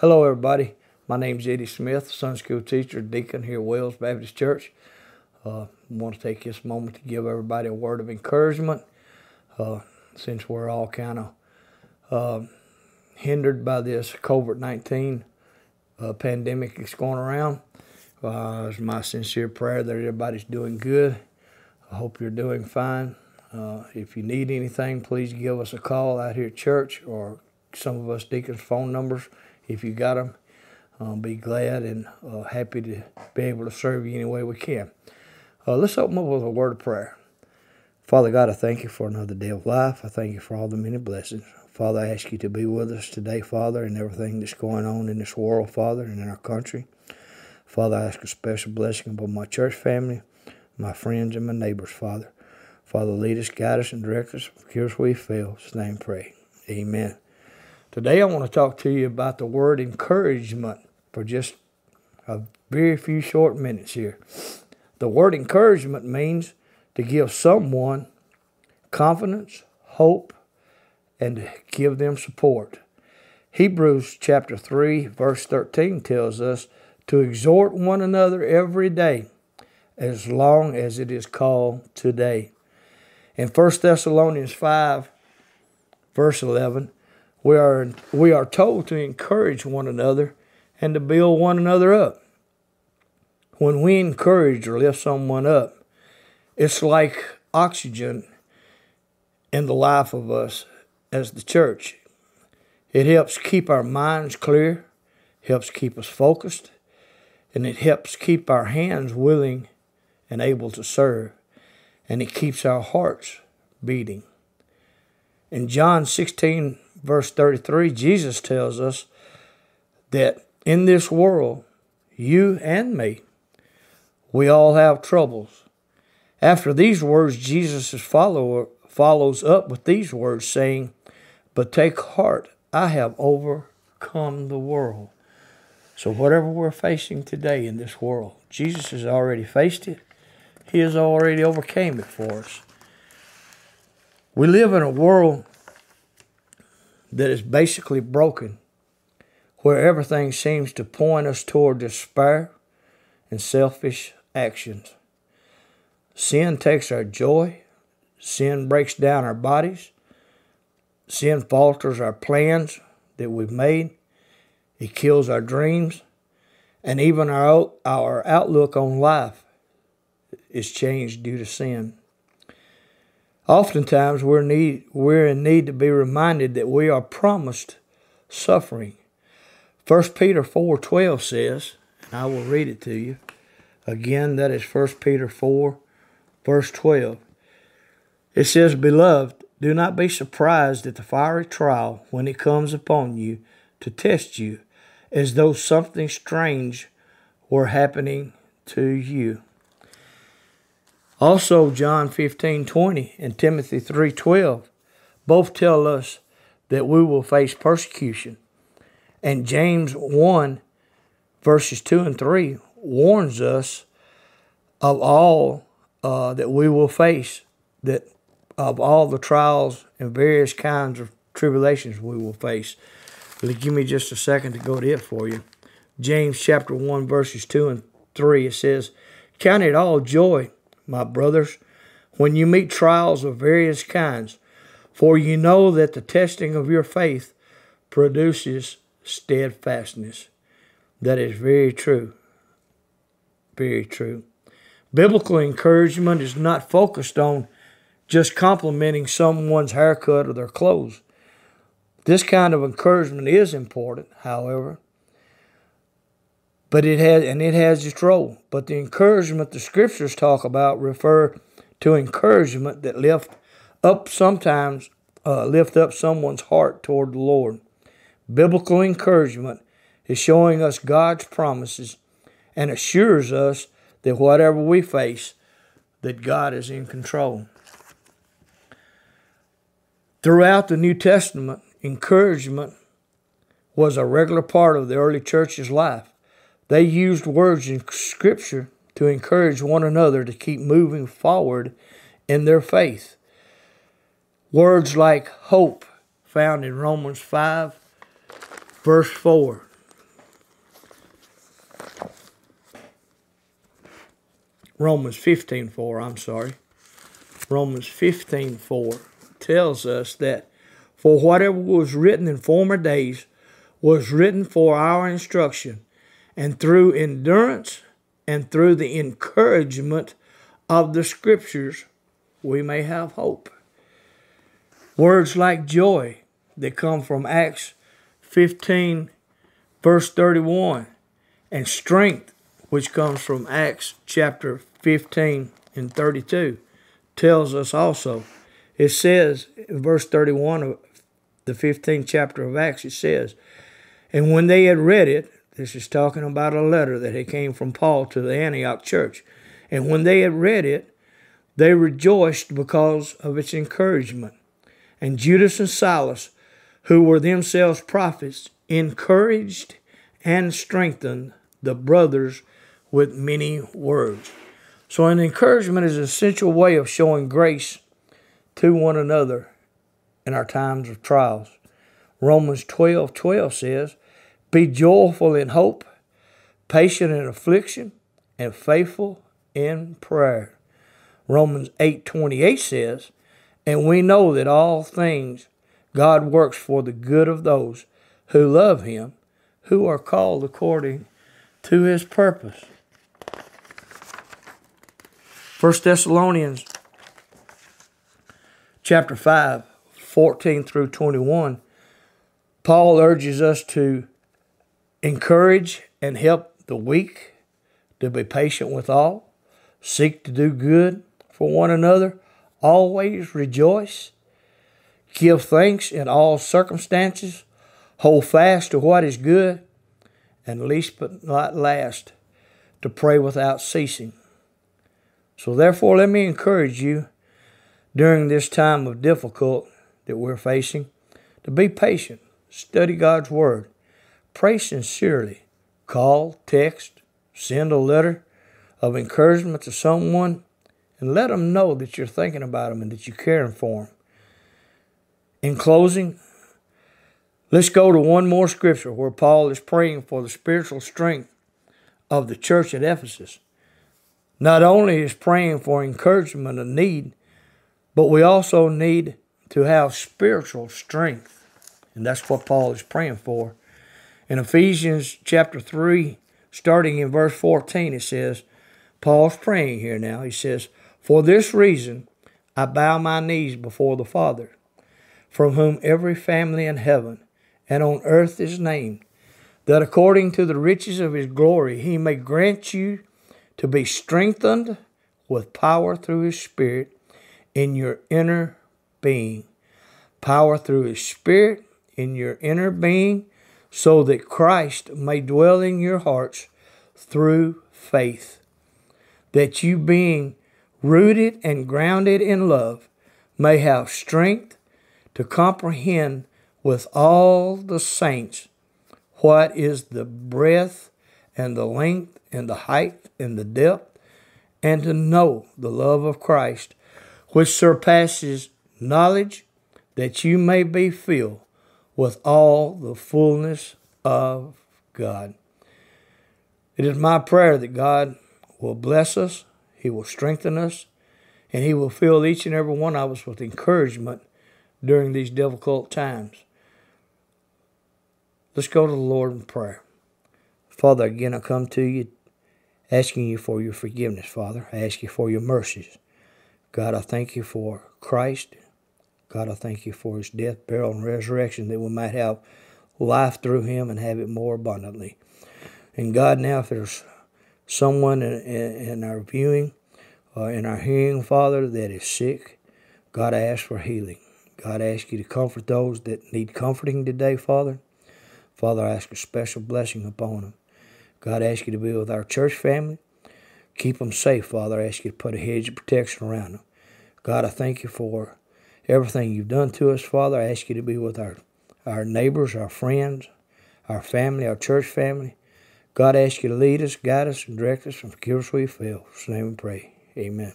Hello, everybody. My name is Eddie Smith, Sunday school teacher, deacon here at Wells Baptist Church. Uh, I want to take this moment to give everybody a word of encouragement uh, since we're all kind of uh, hindered by this COVID 19 uh, pandemic that's going around. Uh, it's my sincere prayer that everybody's doing good. I hope you're doing fine. Uh, if you need anything, please give us a call out here at church or some of us deacons' phone numbers if you got them. I'll be glad and uh, happy to be able to serve you any way we can. Uh, let's open up with a word of prayer. Father God, I thank you for another day of life. I thank you for all the many blessings. Father, I ask you to be with us today, Father, and everything that's going on in this world, Father, and in our country. Father, I ask a special blessing upon my church family, my friends, and my neighbors, Father. Father, lead us, guide us, and direct us. Forgive us we fail. In name pray. Amen. Today I want to talk to you about the word encouragement for just a very few short minutes here. The word encouragement means to give someone confidence, hope, and to give them support. Hebrews chapter 3, verse 13 tells us to exhort one another every day as long as it is called today. In 1 Thessalonians 5, verse 11, we are, we are told to encourage one another and to build one another up. When we encourage or lift someone up, it's like oxygen in the life of us as the church. It helps keep our minds clear, helps keep us focused, and it helps keep our hands willing and able to serve, and it keeps our hearts beating. In John 16, verse 33, Jesus tells us that in this world, you and me, we all have troubles. After these words, Jesus' follower follows up with these words, saying, But take heart, I have overcome the world. So, whatever we're facing today in this world, Jesus has already faced it. He has already overcame it for us. We live in a world that is basically broken, where everything seems to point us toward despair and selfish actions. Sin takes our joy, sin breaks down our bodies, sin falters our plans that we've made, it kills our dreams, and even our, our outlook on life is changed due to sin. Oftentimes, we're, need, we're in need to be reminded that we are promised suffering. 1 Peter 4.12 says, and I will read it to you. Again, that is 1 Peter 4, verse 12. It says, Beloved, do not be surprised at the fiery trial when it comes upon you to test you, as though something strange were happening to you. Also, John 15 20 and Timothy 3 12 both tell us that we will face persecution. And James 1 verses 2 and 3 warns us of all uh, that we will face, that of all the trials and various kinds of tribulations we will face. But give me just a second to go to it for you. James chapter 1, verses 2 and 3, it says, Count it all joy my brothers, when you meet trials of various kinds, for you know that the testing of your faith produces steadfastness. That is very true. Very true. Biblical encouragement is not focused on just complimenting someone's haircut or their clothes. This kind of encouragement is important, however, but it has and it has its role. But the encouragement the scriptures talk about refer to encouragement that lift up sometimes uh, lift up someone's heart toward the Lord. Biblical encouragement is showing us God's promises and assures us that whatever we face, that God is in control. Throughout the New Testament, encouragement was a regular part of the early church's life. They used words in Scripture to encourage one another to keep moving forward in their faith. Words like hope, found in Romans 5, verse 4. Romans 15 4, I'm sorry. Romans 15 4 tells us that for whatever was written in former days was written for our instruction and through endurance and through the encouragement of the scriptures, we may have hope. Words like joy that come from Acts 15, verse 31, and strength, which comes from Acts chapter 15 and 32, tells us also. It says in verse 31 of the 15th chapter of Acts, it says, And when they had read it, this is talking about a letter that had came from Paul to the Antioch church. And when they had read it, they rejoiced because of its encouragement. And Judas and Silas, who were themselves prophets, encouraged and strengthened the brothers with many words. So, an encouragement is an essential way of showing grace to one another in our times of trials. Romans 12 12 says, Be joyful in hope, patient in affliction, and faithful in prayer. Romans 8:28 says, And we know that all things God works for the good of those who love Him, who are called according to His purpose. 1 Thessalonians chapter 5, 14 through 21, Paul urges us to encourage and help the weak, to be patient with all, seek to do good for one another, always rejoice, give thanks in all circumstances, hold fast to what is good, and least but not last, to pray without ceasing. So, therefore, let me encourage you during this time of difficult that we're facing to be patient, study God's Word, pray sincerely, call, text, send a letter of encouragement to someone, and let them know that you're thinking about them and that you're caring for them. In closing, let's go to one more scripture where Paul is praying for the spiritual strength of the church at Ephesus not only is praying for encouragement and need, but we also need to have spiritual strength. And that's what Paul is praying for. In Ephesians chapter 3, starting in verse 14, it says, Paul's praying here now. He says, For this reason I bow my knees before the Father, from whom every family in heaven and on earth is named, that according to the riches of his glory he may grant you to be strengthened with power through His Spirit in your inner being. Power through His Spirit in your inner being, so that Christ may dwell in your hearts through faith. That you, being rooted and grounded in love, may have strength to comprehend with all the saints what is the breadth and the length and the height and the depth, and to know the love of Christ, which surpasses knowledge, that you may be filled with all the fullness of God. It is my prayer that God will bless us, He will strengthen us, and He will fill each and every one of us with encouragement during these difficult times. Let's go to the Lord in prayer. Father, again, I come to you asking you for your forgiveness, Father. I ask you for your mercies. God, I thank you for Christ. God, I thank you for his death, burial, and resurrection that we might have life through him and have it more abundantly. And God, now if there's someone in, in, in our viewing uh, in our hearing, Father, that is sick, God, I ask for healing. God, I ask you to comfort those that need comforting today, Father. Father, I ask a special blessing upon them. God, I ask you to be with our church family. Keep them safe, Father. I ask you to put a hedge of protection around them. God, I thank you for everything you've done to us, Father. I ask you to be with our, our neighbors, our friends, our family, our church family. God, I ask you to lead us, guide us, and direct us, and forgive us where we fail. In name we pray. Amen.